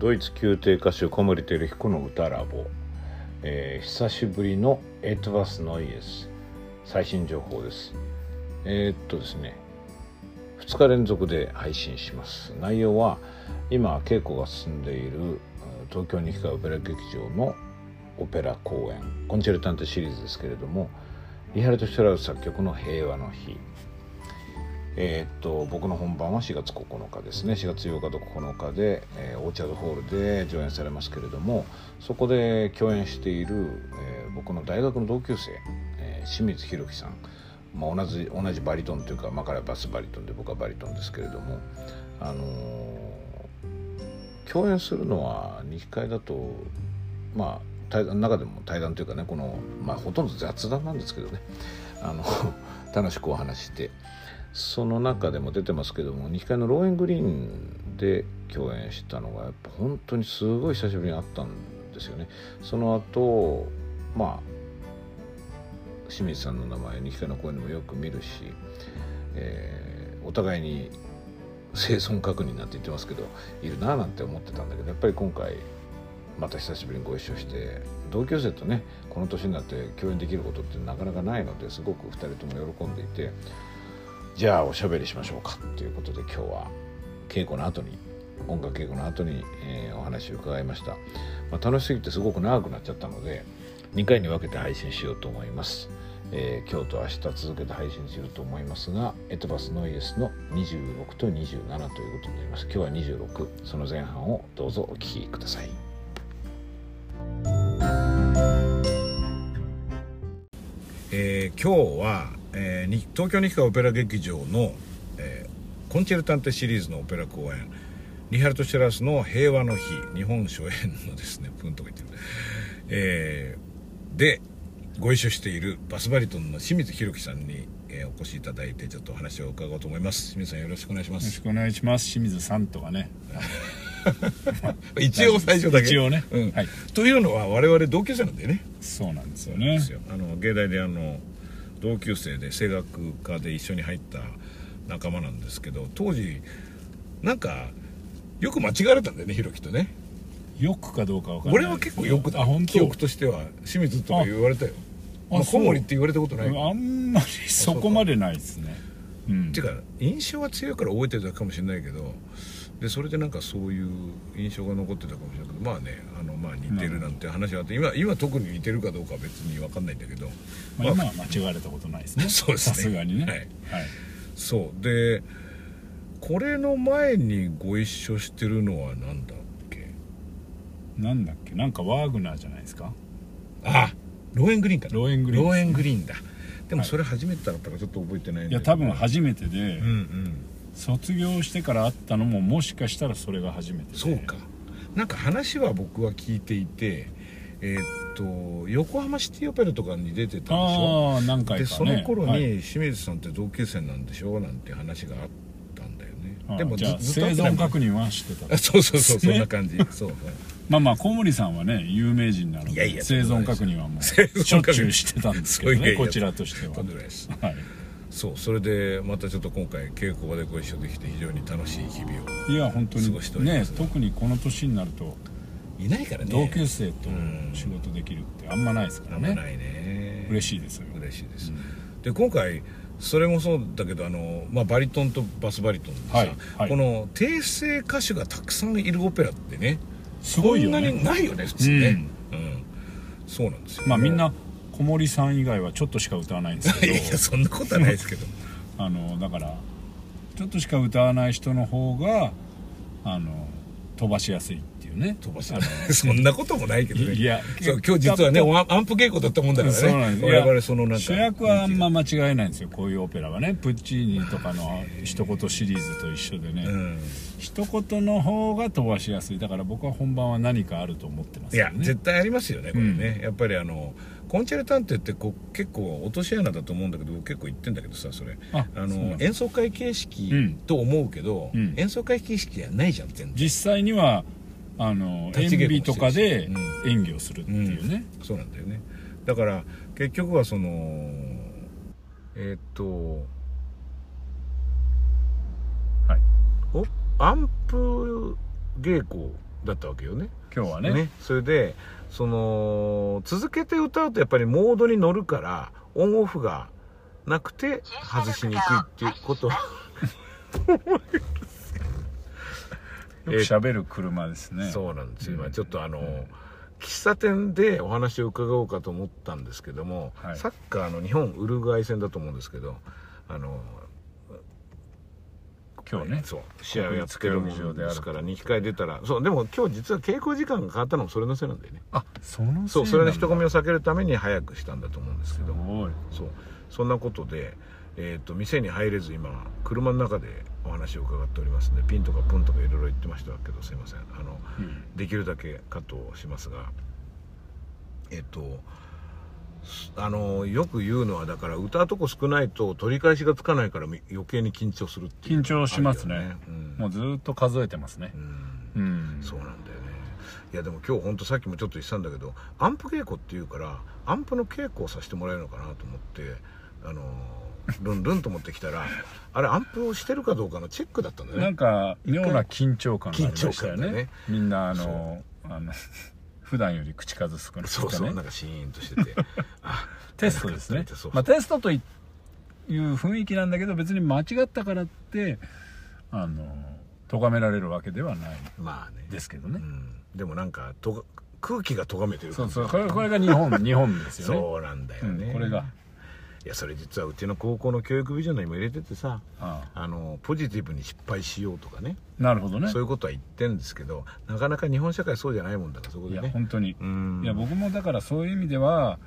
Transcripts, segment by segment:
ドイツ宮廷歌手小森照彦の歌ラボ、えー、久しぶりのエトバスノイエス。最新情報です。えー、っとですね。2日連続で配信します。内容は今稽古が進んでいる東京日川オペラ劇場のオペラ公演コンチェルタンテシリーズですけれどもリハルト・シュラウス作曲の「平和の日」えー、っと僕の本番は4月9日ですね。4月8日と9日で、えー、オーチャードホールで上演されますけれどもそこで共演している、えー、僕の大学の同級生、え清水宏樹さん、まあ、同じ同じバリトンというか、まあ、彼はバスバリトンで僕はバリトンですけれども、あの共演するのは2回だとまあ対談の中でも対談というかねこの、まあ、ほとんど雑談なんですけどね。あの 楽しくお話してその中でも出てますけども2階のローエングリーンで共演したのがやっぱ本当にすごい久しぶりに会ったんですよね。その後まあ清水さんの名前2階の公演でもよく見るし、えー、お互いに生存確認なんて言ってますけどいるななんて思ってたんだけどやっぱり今回また久しぶりにご一緒して同級生とねこの年になって共演できることってなかなかないのですごく2人とも喜んでいてじゃあおしゃべりしましょうかということで今日は稽古の後に音楽稽古の後に、えー、お話を伺いました、まあ、楽しすぎてすごく長くなっちゃったので2回に分けて配信しようと思います、えー、今日と明日続けて配信すると思いますがエトバスノイエスの26と27ということになります。今日は26その前半をどうぞお聴きください。えー、今日は、えー、東京日川オペラ劇場の、えー、コンチェルタンテシリーズのオペラ公演リハルト・シェラスの「平和の日」日本初演のですね プンとか言ってる、えー、でご一緒しているバスバリトンの清水宏樹さんに、えー、お越しいただいてちょっとお話を伺おうと思います。清水さんよろしくお願いします。よろしくお願いします。清水さんとかね。一応最初だけ。一応ね、うん。はい、というのは我々同級生なんでね。そうなんですよね。あの芸大であの同級生で声楽科で一緒に入った仲間なんですけど当時なんかよく間違われたんだよねひろきとね。よくかどうか分からない俺は結構よ。くだ記憶としては清水とか言われたよ。まあ、小森って言われたことない。あんまりそこまでないですね。うん、ていうか印象は強いから覚えてたかもしれないけどでそれでなんかそういう印象が残ってたかもしれないけどまあねまあ似てるなんて話があって今今特に似てるかどうかは別に分かんないんだけど、まあ、今は間違われたことないですね。そうですね。さすがにね。はい、はい、そう。でこれの前にご一緒してるのは何だっけ？なんだっけ？なんかワーグナーじゃないですか？あローエングリーンかローエングリーン、ローエングリーンだ。でもそれ初めてだったらちょっと覚えてないんいや多分初めてで、うんうん。卒業してから会ったのももしかしたらそれが初めてそうかなんか話は僕は聞いていてえー、っと横浜シティオペラとかに出てたんでしょ？あ何回か、ね、でその頃に、清水さんって同級生なんでしょなんて話があったんだよね。でもず生存確認はしてた そうそうそう、そんな感じ。そう。まあまあ小森さんはね有名人なのでいやいや生存確認はもうしょっちゅうしてたんですけどねこちらとしては。はいそうそれでまたちょっと今回稽古場でご一緒できて非常に楽しい日々をいや本当に。過ごしております、ね、特にこの年になるといないからね。同級生と仕事できるってあんまないですからね、あんまないね。嬉しいですよ。嬉しいです、うん、で今回それもそうだけどあの、まあ、バリトンとバスバリトンでさ、はいはい、この訂正歌手がたくさんいるオペラってねすごいよね。こんなにないよね普通ね、うん、うん、そうなんですよまあみんな小森さん以外はちょっとしか歌わないんですけど。いやそんなことはないですけど。あのだからちょっとしか歌わない人の方があの飛ばしやすいっていうね。飛ばし そんなこともないけどね。いやそう今日実はねアンプ稽古だったもんだからね。そうなんです。我々そのなんか主役はあんま間違えないんですよ。こういうオペラはね。プッチーニとかの一言シリーズと一緒でね、うん、一言の方が飛ばしやすい。だから僕は本番は何かあると思ってます、ね、いや絶対ありますよねこれね、うん、やっぱりあのコンチェルタンテってこう結構落とし穴だと思うんだけど結構言ってんだけどさそれ。あの演奏会形式と思うけど、うん、演奏会形式じゃないじゃん全然。実際にはあの演技とかで演技をするっていうね、うん、そうなんだよね。だから結局はそのえー、っとはい。おアンプ稽古だったわけよね。今日はね。それでその続けて歌うとやっぱりモードに乗るからオンオフがなくて外しにくいっていうこと。よく喋る車ですね。そうなんです今ちょっとあの、喫茶店でお話を伺おうかと思ったんですけども、はい。サッカーの日本ウルグアイ戦だと思うんですけどあの今日ねそう。試合をやってるんですから2回出たらそう。でも今日実は稽古時間が変わったのもそれのせいなんだよね。あそのそうそれの人混みをを避けるために早くしたんだと思うんですけどそう。そんなことで、えー、と店に入れず今車の中でお話を伺っておりますんでピンとかプンとかいろいろ言ってましたけどすいません。あのうん。できるだけカットをしますがえっ、とすあのよく言うのはだから歌うとこ少ないと取り返しがつかないからみ余計に緊張するっていう。緊張しますね。うん。もうずっと数えてますね。うん。うん。そうなんだよね。いやでも今日本当さっきもちょっと言ってたんだけどアンプ稽古っていうからアンプの稽古をさせてもらえるのかなと思ってあのルンルンと思ってきたら あれアンプをしてるかどうかのチェックだったんだね。なんか妙な緊張感がありましたよね。緊張感だね。みんなあのあの普段より口数少なくてね。そうそうなんかシーンとしてて。あテストですね。そうそう。まあ、テストといいう雰囲気なんだけど別に間違ったからってあの咎められるわけではないまあねですけどね、うん、でもなんかとが空気が咎めてるそうそうこれこれが日本日本ですよね。そうなんだよね、うんこれがいやそれ実はうちの高校の教育ビジョンにも入れててさああ。のポジティブに失敗しようとかね。あなるほどね。そういうことは言ってんですけどなかなか日本社会そうじゃないもんだからそこいやでね本当に。うん。いや僕もだからそういう意味では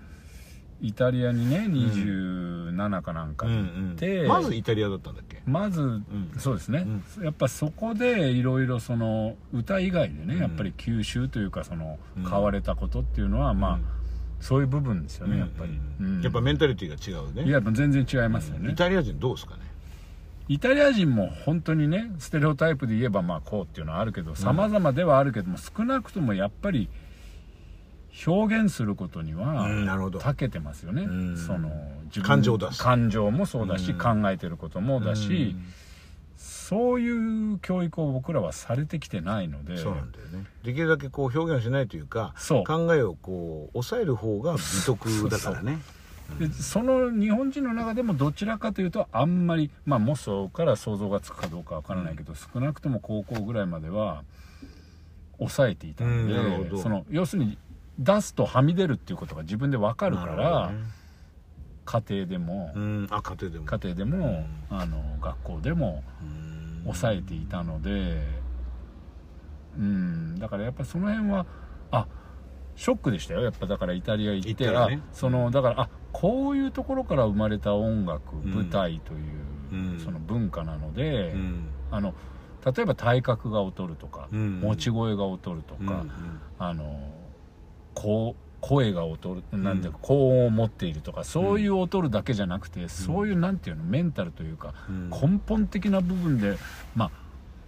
イタリアにね27かなんかうん行うんって、まずイタリアだったんだっけ？まず、そうですね、やっぱそこでいろいろその歌以外でね、うんやっぱり吸収というかそのうん変われたことっていうのは、まあうんそういう部分ですよね、やっぱり、やっぱメンタリティーが違うね。いや全然違いますよね、イタリア人どうですかね？イタリア人も本当にねステレオタイプで言えばまあこうっていうのはあるけど様々ではあるけども、少なくともやっぱり表現することには長けてますよね、うん。その自分感情もそうだし、うん。考えてることもだし、そういう教育を僕らはされてきてないのでそうなんだよね。できるだけこう表現しないというかそう。考えをこう抑える方が美徳だからね。でその日本人の中でもどちらかというとあんまりまあもそから想像がつくかどうかわからないけど、少なくとも高校ぐらいまでは抑えていたのでその要するに出すとはみ出るっていうことが自分でわかるかなら家庭でもうんあ家庭でも。家庭でもあの学校でもうん。抑えていたのでうんだからやっぱその辺はあショックでしたよ。やっぱだからイタリア行ってね。あそのだからあこういうところから生まれた音楽、ん。舞台という、うん。その文化なので、うん。あの例えば体格が劣るとか、うん。持ち声が劣るとか、うん。あのこう声が劣るなんていうか高音を持っているとかそういう劣るだけじゃなくて、そういうなんていうのメンタルというか、うん。根本的な部分でまあ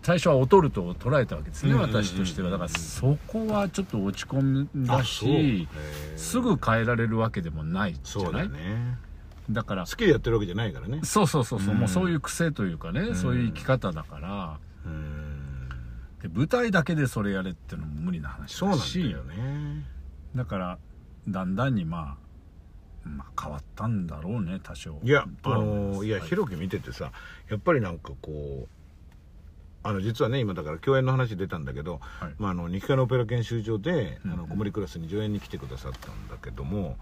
最初は劣ると捉えたわけですね、うんうんうんうん。私としては。だからそこはちょっと落ち込んだしーすぐ変えられるわけでもないじそうゃない？だね。だから好きでやってるわけじゃないからね。そうそうそうそう、うん。もうそういう癖というかね、ん。そういう生き方だから。うん。で舞台だけでそれやれっていうのも無理な話そうなんだだしよねだからだんだんにまあ、まあ、変わったんだろうね多少。いやあのいやはい。ひろき見ててさやっぱりなんかこうあの実はね今だから共演の話出たんだけど、はい。まあ、あの日課のオペラ研修所で、うん。あの小森クラスに上演に来てくださったんだけども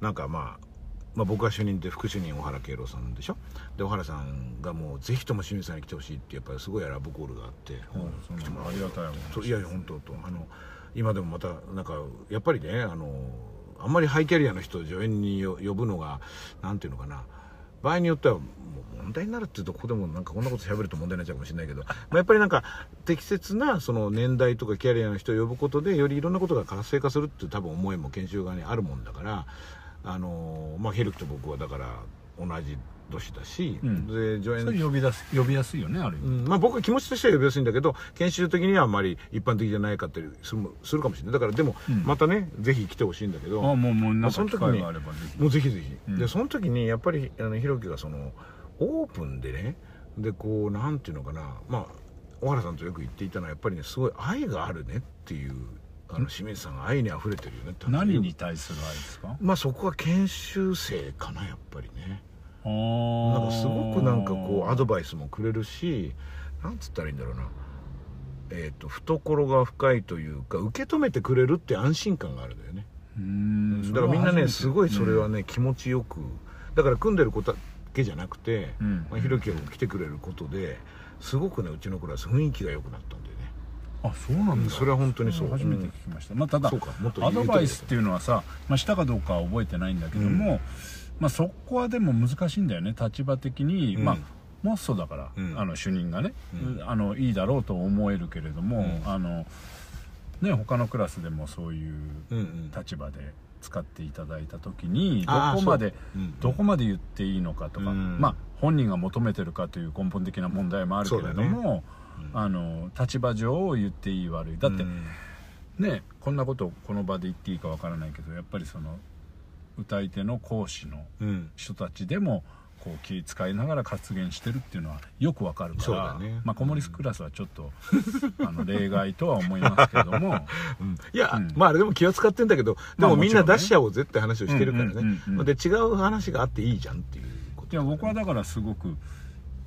なんかまあまあ、僕が主任で副主任小原敬郎さんでしょ？で小原さんがもうぜひとも清水さんに来てほしいってやっぱりすごいラブコールがあって、うんそのありがたいいやいや本当とあの今でもまたなんかやっぱりねあのあんまりハイキャリアの人を助演に呼ぶのがなんていうのかな。場合によってはもう問題になるっていうとここでもなんかこんなこと喋ると問題になっちゃうかもしれないけど、まあ、やっぱりなんか適切なその年代とかキャリアの人を呼ぶことでよりいろんなことが活性化するっていう多分思いも研修側にあるもんだからあのまあヘルクと僕はだから同じ年だし、うん。で助演呼び出す呼びやすいよねある意味、うん。まあ、僕は気持ちとしては呼びやすいんだけど研修的にはあんまり一般的じゃないかったりするするかもしれない。だからでも、うん。またねぜひ来てほしいんだけどあもうもうなんか機会があればぜひ。もうぜひぜひ、うん。でその時にやっぱりあのひろきがそのオープンでねでこうなんていうのかなま小原さんとよく言っていたのはやっぱりねすごい愛があるねっていうあの清水さんが愛にあふれてるよねって話。何に対する愛ですか？まあそこは研修生かなやっぱりね。あなんかすごくなんかこうアドババイスもくれるしなんつったらいいんだろうな。えー、と懐が深いというか受け止めてくれるって安心感があるんだよね。うん。だからみんなねすごいそれはね、ね、気持ちよく。だから組んでることだけじゃなくて、うん。まあ、ひろきが来てくれることですごくねうちのクラス雰囲気が良くなったんでね。あそうなんだ、うんそれは本当にそう。初めて聞きました、まあ、ただそうかもっとアドバイスっていうのはさ、まあ、したかどうかは覚えてないんだけども、まあ、そこはでも難しいんだよね。立場的に、うん。まあモッソだから、うん。あの主任がね、うん。あのいいだろうと思えるけれども、うん。あのね他のクラスでもそういう立場で使っていただいた時にどこまでどこまで言っていいのかとか、うん。まあ本人が求めてるかという根本的な問題もあるけれども、うん。あの立場上言っていい悪い。だって、うん。ねこんなことをこの場で言っていいかわからないけどやっぱりその歌い手の講師のうん。人たちでもこう気遣いながら発言してるっていうのはよくわかるからね。まあ、コモリスクラスはちょっと あの例外とは思いますけども。うん。いや、うん。まああれでも気は使ってんだけどでまあもみんな出しちゃおうぜって話をしてるからね、で違う話があっていいじゃんっていうこと。いや僕はだからすごく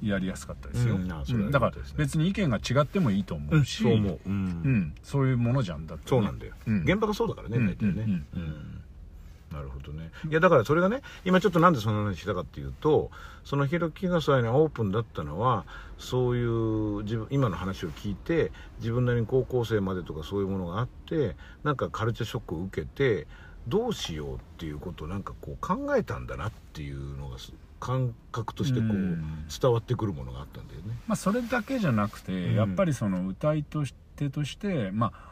やりやすかったですよ、うん。だから別に意見が違ってもいいと思うし、そう思う、うん。うん。そういうものじゃんだってね、そうなんだよ、うん。現場がそうだからねうん。大体ね、うん。うんなるほどね。いやだからそれがね今ちょっとなんでその話したかっていうとそのひろきがそういうのオープンだったのはそういう自分今の話を聞いて自分なりに高校生までとかそういうものがあってなんかカルチャーショックを受けてどうしようっていうことをなんかこう考えたんだなっていうのがす感覚としてこううん。伝わってくるものがあったんだよね。まあ、それだけじゃなくて、うん。やっぱりその歌いとしてとしてまあ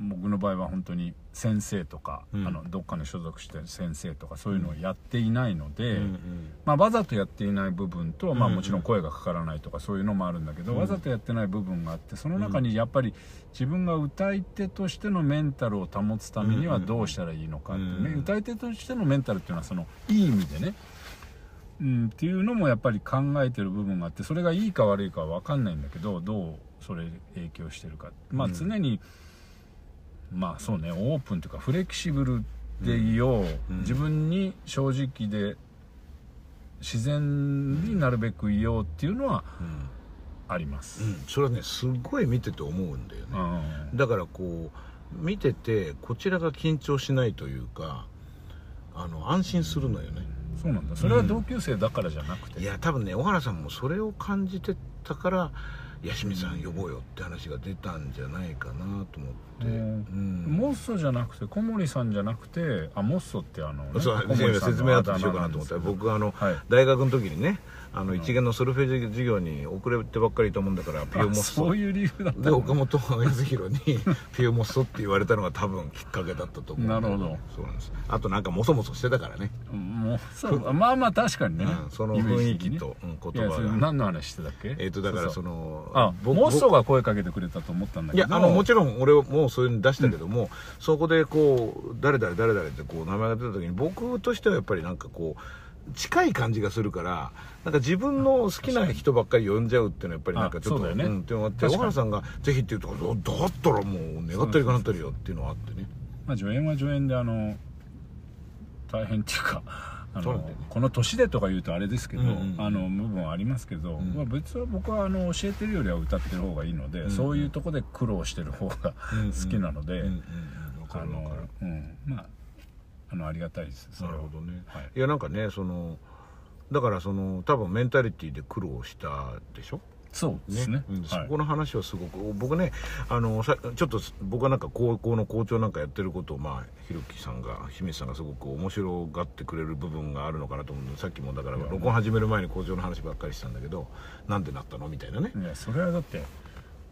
僕の場合は本当に先生とか、うん。あのどっかに所属してる先生とかそういうのをやっていないので、うんまあ、わざとやっていない部分と、まあ、うんもちろん声がかからないとかそういうのもあるんだけど、うん。わざとやってない部分があってその中にやっぱり自分が歌い手としてのメンタルを保つためにはどうしたらいいのかっていうね、うん。歌い手としてのメンタルっていうのはそのいい意味でね。うん、っていうのもやっぱり考えてる部分があってそれがいいか悪いかは分かんないんだけどどうそれ影響してるか。まあうん。常に、まあそうねオープンというかフレキシブルでいよう、うん。自分に正直で自然になるべくいようっていうのはうんあります、うん、それはねすごい見てて思うんだよね、うん。だからこう見ててこちらが緊張しないというかあの安心するのよね、そうなんだ。それは同級生だからじゃなくて、いや多分ね小原さんもそれを感じてたから八代さん呼ぼうよって話が出たんじゃないかなと思って、モッソじゃなくて小森さんじゃなくてあモッソってあの、ね、そう小森さんの説明後でしようかなと思った。ら僕あの、はい。大学の時にねあのうん。一元のソルフェージ授業に遅れてばっかりいたもんだからピューモッあソ。そういう理由だったでの岡本康弘に「ピューモッソ」って言われたのが多分きっかけだったと思うなるほど。そうなんです。あとなんかモソモソしてたからね、もうそうまあまあ確かにね、うん、その雰囲気と、うん、言葉が。何の話してたっけ？えっ、とだからそのあ僕モッソが声かけてくれたと思ったんだいけど。やあのもちろん俺はもうそういうの出したけども、そこでこう誰々誰々ってこう名前が出た時に僕としてはやっぱりなんかこう近い感じがするからなんか自分の好きな人ばっかり呼んじゃうっていうのはやっぱりなんかちょっとうねんっていうのがあって小原さんがぜひって言うとだったらもう願ったりかなったりよっていうのがあってね。まあ助演は助演であの大変っていうかあのこの年でとか言うとあれですけど、うんうんうん。あの部分はありますけど、ん。まあ、別は僕はあの教えてるよりは歌ってる方がいいので、うん。そういうとこで苦労してる方が好きなので、うんうんあのうん。まああのありがたいです。なるほどね、はい。い、やなんかねそのだからその多分メンタリティーで苦労したでしょ？そうですね。うん、そはい。この話はすごく僕ねあのさちょっと僕はなんか高校の校長なんかやってることをまあひろきさんが清水さんがすごく面白がってくれる部分があるのかなと思うのでさっきもだから録音始める前に校長の話ばっかりしたんだけどなんでなったの？みたいなね。いやそれはだって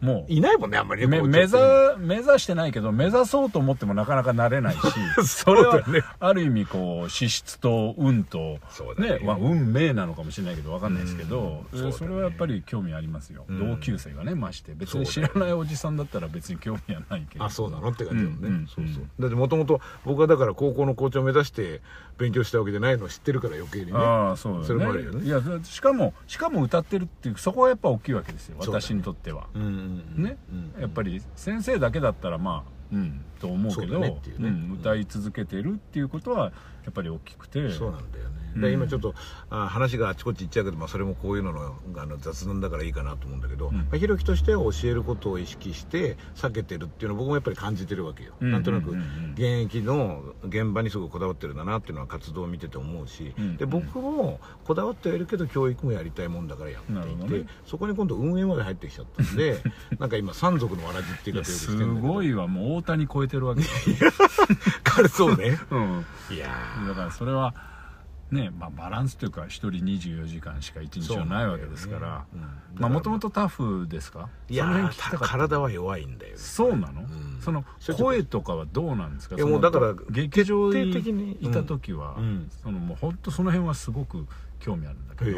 もう。いないもんねあんまりね目指目指してないけど目指そうと思ってもなかなかなれないし それはある意味こう資質と運とね、ねまあ、運命なのかもしれないけど分かんないですけど、それはやっぱり興味ありますよ、同級生がねまして。別に知らないおじさんだったら別に興味はないけど。あそうなの？って感じだもんね、そうそう。だってもともと僕はだから高校の校長を目指して勉強したわけじゃないのを知ってるから余計にね。ああそうだね。それもあるよね。いやしかもしかも歌ってるっていうそこはやっぱ大きいわけですよ私にとっては、ね、やっぱり先生だけだったらまあうんと思うけど、ねね。うん、歌い続けてるっていうことはやっぱり大きくてそうなんだよね。で今ちょっとあ話があちこち行っちゃうけど、まあ、それもこういうののあの雑談だからいいかなと思うんだけど、うん。まあ、ひろきとしては教えることを意識して避けてるっていうのを僕もやっぱり感じてるわけよ、うん、なんとなく現役の現場にすごくこだわってるんだなっていうのは活動を見てて思うし、うん、で僕もこだわってはいるけど教育もやりたいもんだからやっていて、ね、そこに今度運営まで入ってきちゃったんで なんか今三族のわらじっていうかすごいわ。もう大谷超えてるわけ。彼 そうね、うん、いやだからそれはねまあ、バランスというか1人24時間しか1日はないわけですから。もともとタフですか？いや体は弱いんだよそうなの、うん、その声とかはどうなんですか？もうだから劇場にいた時は、うん、そのもう本当その辺はすごく興味あるんだけど。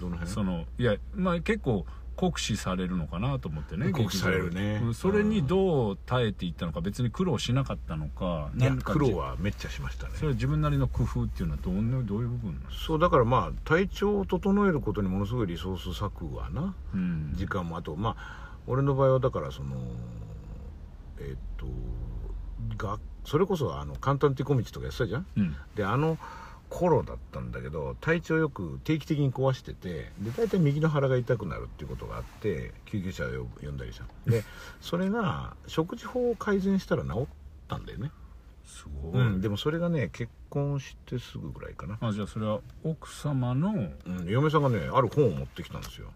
どの辺？そのいやまあ結構酷使されるのかなと思ってね酷使されるね。それにどう耐えていったのか別に苦労しなかったのかいや苦労はめっちゃしましたね。それは自分なりの工夫っていうのはどうどういう部分そうだからまあ体調を整えることにものすごいリソース割くわな、うん、時間もあとまあ俺の場合はだからそのえっとがそれこそあの簡単手小道とかやってたじゃん、うん、であの頃だったんだけど体調よく定期的に壊しててで大体右の腹が痛くなるっていうことがあって救急車を呼んだりした。でそれが食事法を改善したら治ったんだよね。すごい、うん、でもそれがね結婚してすぐぐらいかな。あじゃあそれは奥様の、うん、嫁さんがねある本を持ってきたんですよ。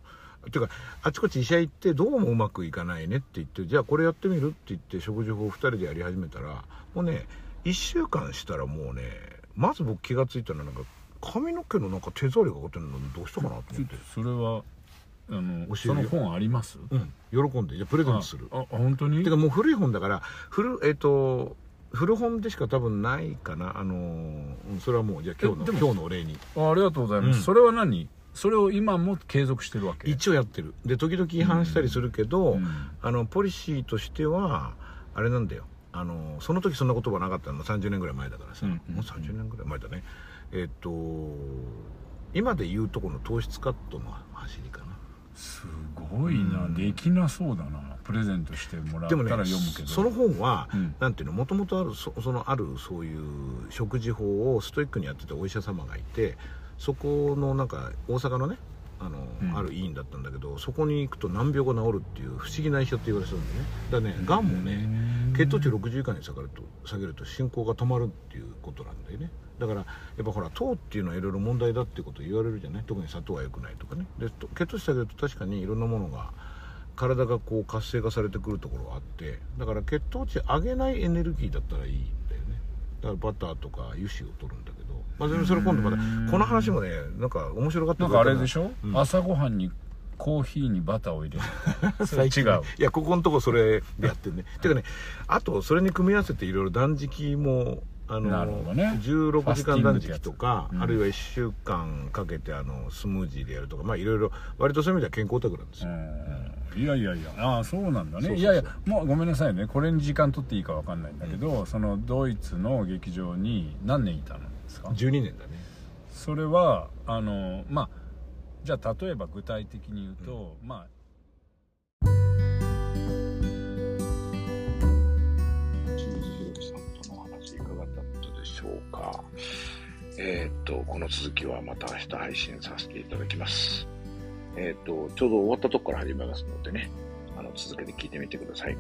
っていうかあちこち医者行ってどうもうまくいかないねって言ってじゃあこれやってみるって言って食事法を2人でやり始めたらもうね1週間したらもうねまず僕気が付いたのはなんか髪の毛のなんか手触りがかかってるのどうしたかなと思って。それはあのその本あります？うん。喜んでじゃプレゼントする。あ本当に？てかもう古い本だから古えっ、ー、と古本でしか多分ないかな。あのー、それはもうじゃあ今日の今日のお礼に。あありがとうございます、うん、それは何？それを今も継続してるわけ？一応やってる。で時々違反したりするけど、うん、あのポリシーとしてはあれなんだよあのその時そんな言葉なかったの。30年ぐらい前だからさ、うん、もう30年ぐらい前だね。えっ、と今で言うとこの糖質カットの走りかな。すごいな、うん、できなそうだな。プレゼントしてもらったら読むけど、ね、その本は、うん、なんていうの？もともとあるそそのあるそういう食事法をストイックにやってたお医者様がいてそこのなんか大阪のねあの、うん、ある医院だったんだけどそこに行くと難病が治るっていう不思議な医者って言われてたんだよね。だからねがんもね血糖値60以下に下げると下げると進行が止まるっていうことなんだよね。だからやっぱほら糖っていうのはいろいろ問題だっていうことを言われるじゃない？特に砂糖は良くないとかね。で血糖値下げると確かにいろんなものが体がこう活性化されてくるところがあってだから血糖値上げないエネルギーだったらいいんだよね。だからバターとか油脂を取るんだけどまあ、それ今度またこの話もねなんか面白かったな。んかあれでしょ、うん、朝ごはんにコーヒーにバターを入れる。それ違う。いやここのとこそれでやってんね。ていうかねあとそれに組み合わせていろいろ断食もあの、ね、16時間断食とか、うん、あるいは1週間かけてあのスムージーでやるとかまあいろいろ割とそういう意味では健康オタクなんですよ、いやいやいや。ああそうなんだね。いやいやもうごめんなさいね。これに時間取っていいか分かんないんだけど、うん、そのドイツの劇場に何年いたの？ですか？12年だね。それはあのまあじゃあ例えば具体的に言うと、うん、まあ清水宏樹さんとのお話いかがだったでしょうか。えー、っとこの続きはまた明日配信させていただきます。えー、っとちょうど終わったとこから始めますのでねあの続けて聞いてみてください